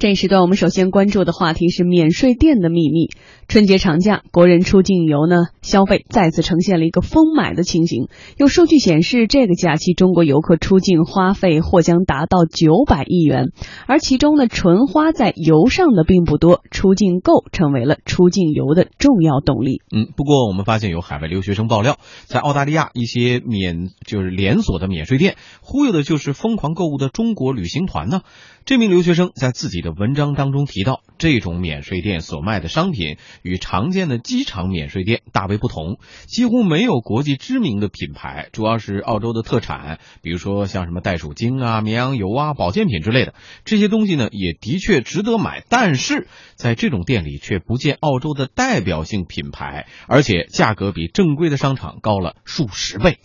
这一时段我们首先关注的话题是免税店的秘密。春节长假，国人出境游呢，消费再次呈现了一个疯买的情形。有数据显示，这个假期中国游客出境花费或将达到九百亿元，而其中呢，纯花在游上的并不多，出境购成为了出境游的重要动力。嗯，不过我们发现有海外留学生爆料，在澳大利亚一些免就是连锁的免税店，忽悠的就是疯狂购物的中国旅行团呢。这名留学生在自己的文章当中提到，这种免税店所卖的商品与常见的机场免税店大为不同，几乎没有国际知名的品牌，主要是澳洲的特产，比如说像什么袋鼠精啊、绵羊油啊、保健品之类的。这些东西呢，也的确值得买，但是在这种店里却不见澳洲的代表性品牌，而且价格比正规的商场高了数十倍。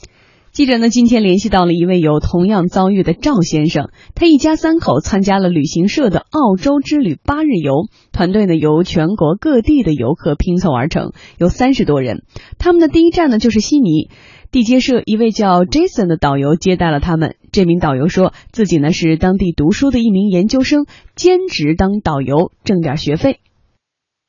记者呢，今天联系到了一位有同样遭遇的赵先生，他一家三口参加了旅行社的澳洲之旅八日游，团队呢由全国各地的游客拼凑而成，有三十多人。他们的第一站呢就是悉尼，地接社一位叫 Jason 的导游接待了他们。这名导游说自己呢是当地读书的一名研究生，兼职当导游挣点学费。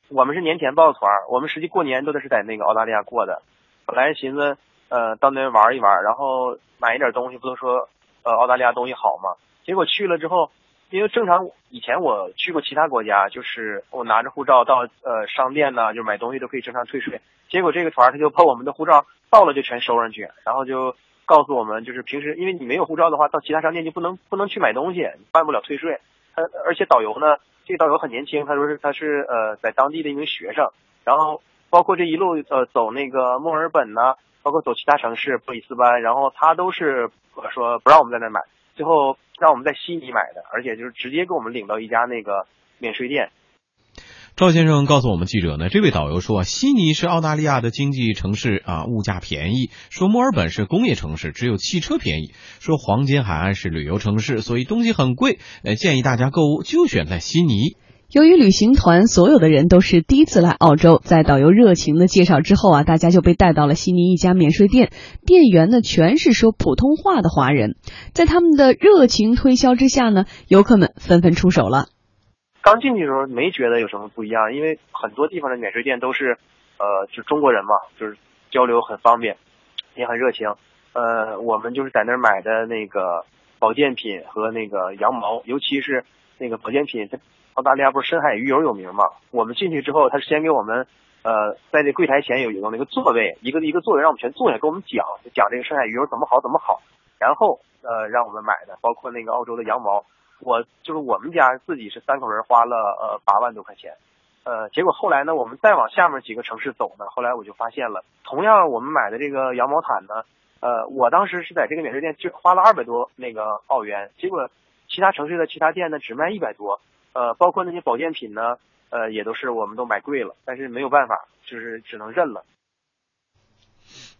我们是年前报的团，我们实际过年都是在那个澳大利亚过的，本来寻思。呃，到那边玩一玩，然后买一点东西，不都说，呃，澳大利亚东西好嘛？结果去了之后，因为正常以前我去过其他国家，就是我拿着护照到呃商店呢，就买东西都可以正常退税。结果这个团他就把我们的护照到了就全收上去，然后就告诉我们，就是平时因为你没有护照的话，到其他商店就不能不能去买东西，办不了退税。他而且导游呢，这个导游很年轻，他说是他是呃在当地的一名学生，然后包括这一路呃走那个墨尔本呢。包括走其他城市，布里斯班，然后他都是说不让我们在那买，最后让我们在悉尼买的，而且就是直接给我们领到一家那个免税店。赵先生告诉我们记者呢，这位导游说，悉尼是澳大利亚的经济城市啊，物价便宜；说墨尔本是工业城市，只有汽车便宜；说黄金海岸是旅游城市，所以东西很贵。呃，建议大家购物就选在悉尼。由于旅行团所有的人都是第一次来澳洲，在导游热情的介绍之后啊，大家就被带到了悉尼一家免税店，店员呢全是说普通话的华人，在他们的热情推销之下呢，游客们纷纷出手了。刚进去的时候没觉得有什么不一样，因为很多地方的免税店都是，呃，就中国人嘛，就是交流很方便，也很热情。呃，我们就是在那儿买的那个保健品和那个羊毛，尤其是那个保健品，它。澳大利亚不是深海鱼油有名吗？我们进去之后，他先给我们，呃，在这柜台前有有那个座位，一个一个座位让我们全坐下，给我们讲讲这个深海鱼油怎么好怎么好，然后呃让我们买的，包括那个澳洲的羊毛，我就是我们家自己是三口人花了呃八万多块钱，呃，结果后来呢，我们再往下面几个城市走呢，后来我就发现了，同样我们买的这个羊毛毯呢，呃，我当时是在这个免税店就花了二百多那个澳元，结果其他城市的其他店呢只卖一百多。呃，包括那些保健品呢，呃，也都是我们都买贵了，但是没有办法，就是只能认了。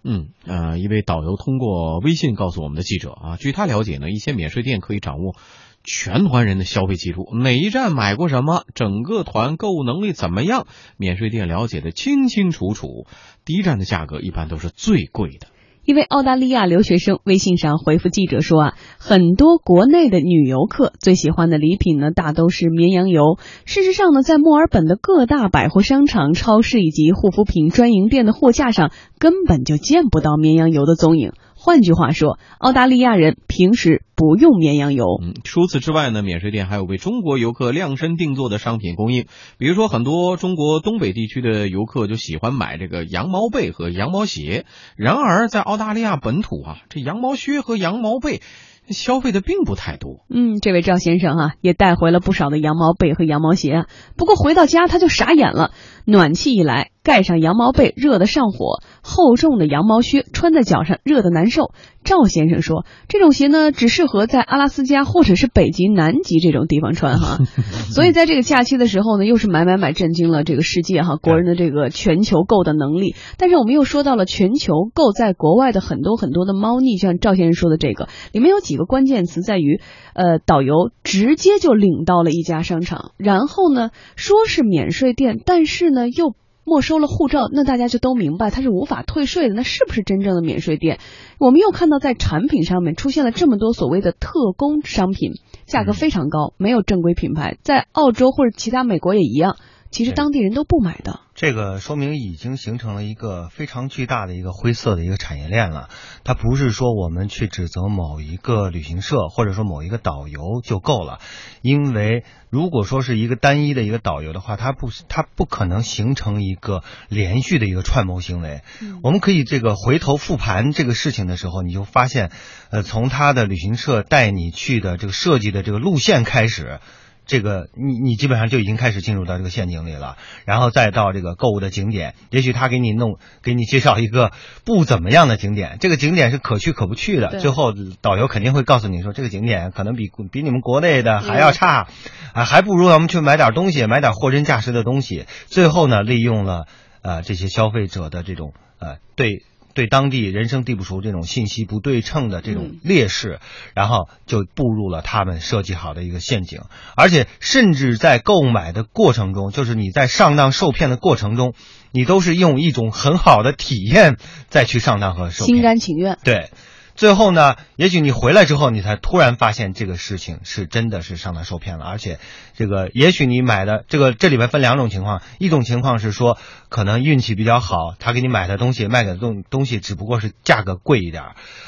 嗯，呃，一位导游通过微信告诉我们的记者啊，据他了解呢，一些免税店可以掌握全团人的消费记录，哪一站买过什么，整个团购物能力怎么样，免税店了解的清清楚楚。第一站的价格一般都是最贵的。一位澳大利亚留学生微信上回复记者说啊，很多国内的女游客最喜欢的礼品呢，大都是绵羊油。事实上呢，在墨尔本的各大百货商场、超市以及护肤品专营店的货架上，根本就见不到绵羊油的踪影。换句话说，澳大利亚人平时不用绵羊油。嗯，除此之外呢，免税店还有为中国游客量身定做的商品供应。比如说，很多中国东北地区的游客就喜欢买这个羊毛被和羊毛鞋。然而，在澳大利亚本土啊，这羊毛靴和羊毛被。消费的并不太多。嗯，这位赵先生啊，也带回了不少的羊毛被和羊毛鞋。不过回到家他就傻眼了，暖气一来，盖上羊毛被热得上火，厚重的羊毛靴穿在脚上热得难受。赵先生说，这种鞋呢，只适合在阿拉斯加或者是北极、南极这种地方穿哈。所以在这个假期的时候呢，又是买买买，震惊了这个世界哈，国人的这个全球购的能力。但是我们又说到了全球购在国外的很多很多的猫腻，像赵先生说的这个，里面有几个关键词在于，呃，导游直接就领到了一家商场，然后呢，说是免税店，但是呢又。没收了护照，那大家就都明白它是无法退税的，那是不是真正的免税店？我们又看到在产品上面出现了这么多所谓的特供商品，价格非常高，没有正规品牌，在澳洲或者其他美国也一样。其实当地人都不买的，这个说明已经形成了一个非常巨大的一个灰色的一个产业链了。它不是说我们去指责某一个旅行社或者说某一个导游就够了，因为如果说是一个单一的一个导游的话，他不他不可能形成一个连续的一个串谋行为。我们可以这个回头复盘这个事情的时候，你就发现，呃，从他的旅行社带你去的这个设计的这个路线开始。这个你你基本上就已经开始进入到这个陷阱里了，然后再到这个购物的景点，也许他给你弄给你介绍一个不怎么样的景点，这个景点是可去可不去的，最后导游肯定会告诉你说这个景点可能比比你们国内的还要差，啊，还不如咱们去买点东西，买点货真价实的东西。最后呢，利用了呃这些消费者的这种呃对。对当地人生地不熟这种信息不对称的这种劣势，然后就步入了他们设计好的一个陷阱，而且甚至在购买的过程中，就是你在上当受骗的过程中，你都是用一种很好的体验再去上当和受骗，心甘情愿。对。最后呢，也许你回来之后，你才突然发现这个事情是真的是上当受骗了，而且，这个也许你买的这个这里边分两种情况，一种情况是说可能运气比较好，他给你买的东西卖的东东西只不过是价格贵一点，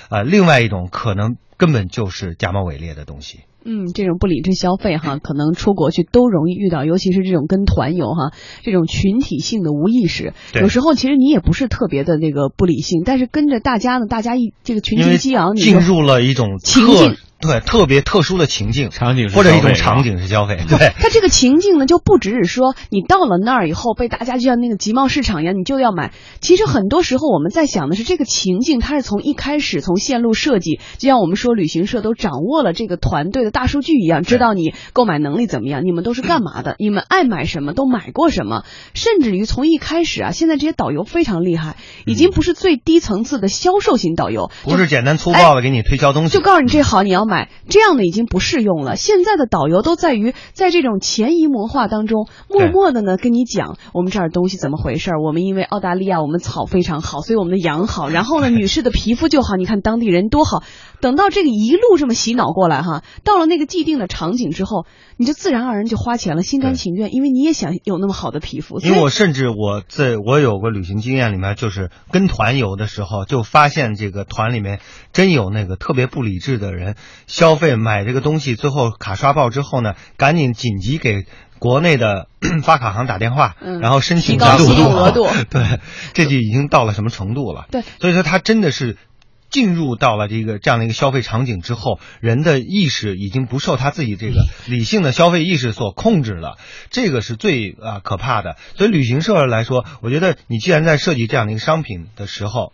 啊，另外一种可能根本就是假冒伪劣的东西。嗯，这种不理智消费哈，可能出国去都容易遇到，尤其是这种跟团游哈，这种群体性的无意识，有时候其实你也不是特别的那个不理性，但是跟着大家呢，大家一这个群情激昂，进入了一种情境。对，特别特殊的情境，场景或者一种场景是消费。对，它这个情境呢，就不只是说你到了那儿以后被大家就像那个集贸市场一样，你就要买。其实很多时候我们在想的是，这个情境它是从一开始从线路设计，就像我们说旅行社都掌握了这个团队的大数据一样，知道你购买能力怎么样，你们都是干嘛的，你们爱买什么都买过什么，甚至于从一开始啊，现在这些导游非常厉害，已经不是最低层次的销售型导游，不是简单粗暴的给你推销东西，就告诉你这好你要买这样的。已经不适用了。现在的导游都在于在这种潜移默化当中，默默的呢跟你讲我们这儿东西怎么回事儿。我们因为澳大利亚我们草非常好，所以我们的羊好。然后呢，女士的皮肤就好。你看当地人多好。等到这个一路这么洗脑过来哈，到了那个既定的场景之后，你就自然而然就花钱了，心甘情愿，因为你也想有那么好的皮肤。因为我甚至我在我有个旅行经验里面，就是跟团游的时候，就发现这个团里面真有那个特别不理智的人，消费买这个东西，最后卡刷爆之后呢，赶紧紧急给国内的 发卡行打电话，然后申请加额度。额度。对，这就已经到了什么程度了？对，所以说他真的是。进入到了这个这样的一个消费场景之后，人的意识已经不受他自己这个 理性的消费意识所控制了，这个是最啊可怕的。所以旅行社来说，我觉得你既然在设计这样的一个商品的时候，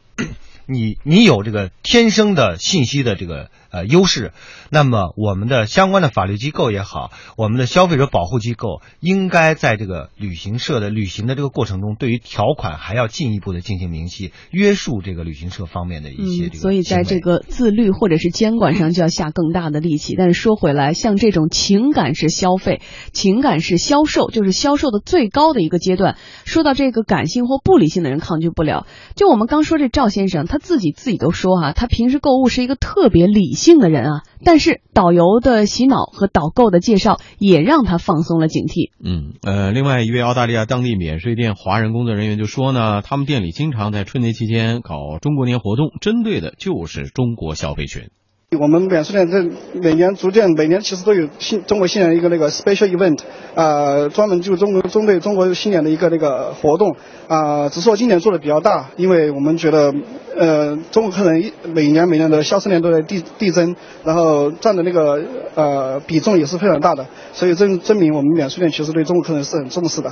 你你有这个天生的信息的这个。呃，优势。那么，我们的相关的法律机构也好，我们的消费者保护机构，应该在这个旅行社的旅行的这个过程中，对于条款还要进一步的进行明细，约束这个旅行社方面的一些这个。所以，在这个自律或者是监管上，就要下更大的力气。但是说回来，像这种情感式消费、情感式销售，就是销售的最高的一个阶段。说到这个感性或不理性的人抗拒不了。就我们刚说这赵先生，他他自己自己都说啊，他平时购物是一个特别理。性的人啊，但是导游的洗脑和导购的介绍也让他放松了警惕。嗯，呃，另外一位澳大利亚当地免税店华人工作人员就说呢，他们店里经常在春节期间搞中国年活动，针对的就是中国消费群。我们免税店这每年逐渐每年其实都有新中国新年一个那个 special event，啊，专门就中国针对中国新年的一个那个活动，啊，只是说今年做的比较大，因为我们觉得，呃，中国客人每年每年的销售量都在递递增，然后占的那个呃比重也是非常大的，所以证证明我们免税店其实对中国客人是很重视的。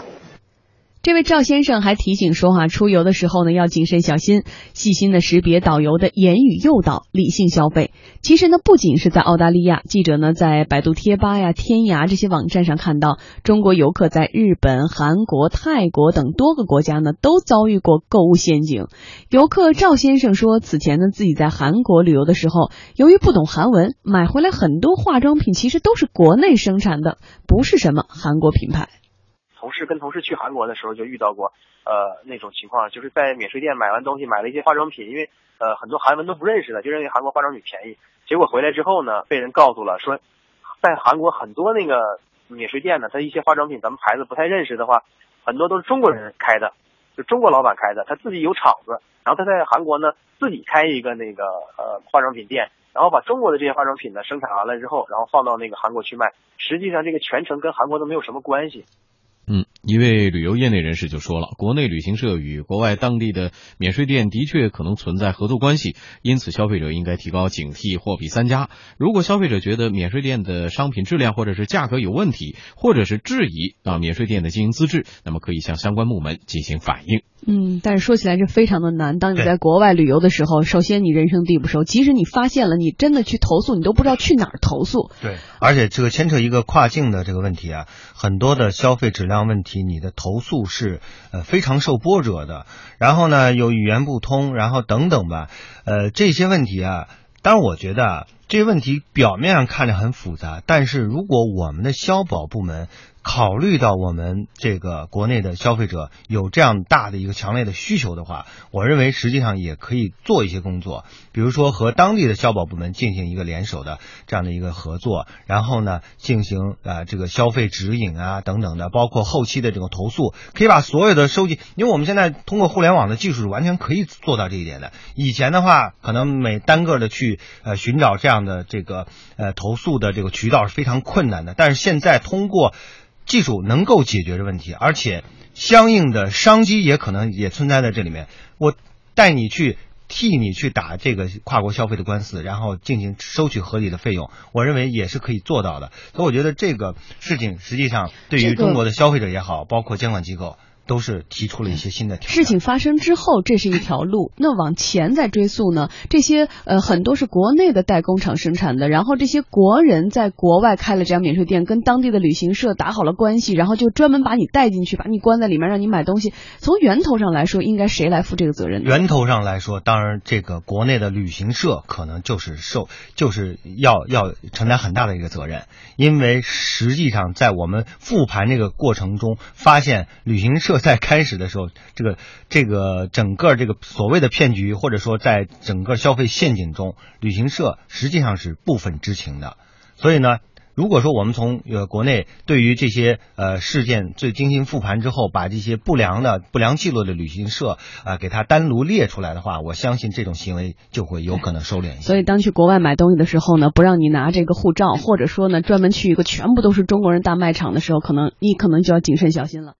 这位赵先生还提醒说：“哈，出游的时候呢，要谨慎小心，细心的识别导游的言语诱导，理性消费。其实呢，不仅是在澳大利亚，记者呢在百度贴吧呀、天涯这些网站上看到，中国游客在日本、韩国、泰国等多个国家呢，都遭遇过购物陷阱。游客赵先生说，此前呢自己在韩国旅游的时候，由于不懂韩文，买回来很多化妆品其实都是国内生产的，不是什么韩国品牌。”同事跟同事去韩国的时候就遇到过，呃，那种情况，就是在免税店买完东西，买了一些化妆品，因为呃很多韩文都不认识的，就认为韩国化妆品便宜，结果回来之后呢，被人告诉了，说在韩国很多那个免税店呢，它一些化妆品咱们牌子不太认识的话，很多都是中国人开的，就中国老板开的，他自己有厂子，然后他在韩国呢自己开一个那个呃化妆品店。然后把中国的这些化妆品呢生产完了之后，然后放到那个韩国去卖。实际上这个全程跟韩国都没有什么关系。嗯，一位旅游业内人士就说了，国内旅行社与国外当地的免税店的确可能存在合作关系，因此消费者应该提高警惕，货比三家。如果消费者觉得免税店的商品质量或者是价格有问题，或者是质疑啊免税店的经营资质，那么可以向相关部门进行反映。嗯，但是说起来这非常的难。当你在国外旅游的时候，首先你人生地不熟，即使你发现了，你真的去投诉，你都不知道去哪儿投诉。对，而且这个牵扯一个跨境的这个问题啊，很多的消费质量问题，你的投诉是呃非常受波折的。然后呢，有语言不通，然后等等吧，呃这些问题啊，当然我觉得啊，这些问题表面上看着很复杂，但是如果我们的消保部门。考虑到我们这个国内的消费者有这样大的一个强烈的需求的话，我认为实际上也可以做一些工作，比如说和当地的消保部门进行一个联手的这样的一个合作，然后呢进行啊这个消费指引啊等等的，包括后期的这种投诉，可以把所有的收集，因为我们现在通过互联网的技术是完全可以做到这一点的。以前的话，可能每单个的去呃寻找这样的这个呃投诉的这个渠道是非常困难的，但是现在通过。技术能够解决的问题，而且相应的商机也可能也存在在这里面。我带你去替你去打这个跨国消费的官司，然后进行收取合理的费用，我认为也是可以做到的。所以我觉得这个事情实际上对于中国的消费者也好，包括监管机构。都是提出了一些新的事情发生之后，这是一条路。那往前再追溯呢？这些呃很多是国内的代工厂生产的，然后这些国人在国外开了这家免税店，跟当地的旅行社打好了关系，然后就专门把你带进去，把你关在里面，让你买东西。从源头上来说，应该谁来负这个责任？源头上来说，当然这个国内的旅行社可能就是受，就是要要承担很大的一个责任，因为实际上在我们复盘这个过程中，发现旅行社。在开始的时候，这个这个整个这个所谓的骗局，或者说在整个消费陷阱中，旅行社实际上是部分知情的。所以呢，如果说我们从呃国内对于这些呃事件最精心复盘之后，把这些不良的不良记录的旅行社啊给它单独列出来的话，我相信这种行为就会有可能收敛一些。所以，当去国外买东西的时候呢，不让你拿这个护照，或者说呢专门去一个全部都是中国人大卖场的时候，可能你可能就要谨慎小心了。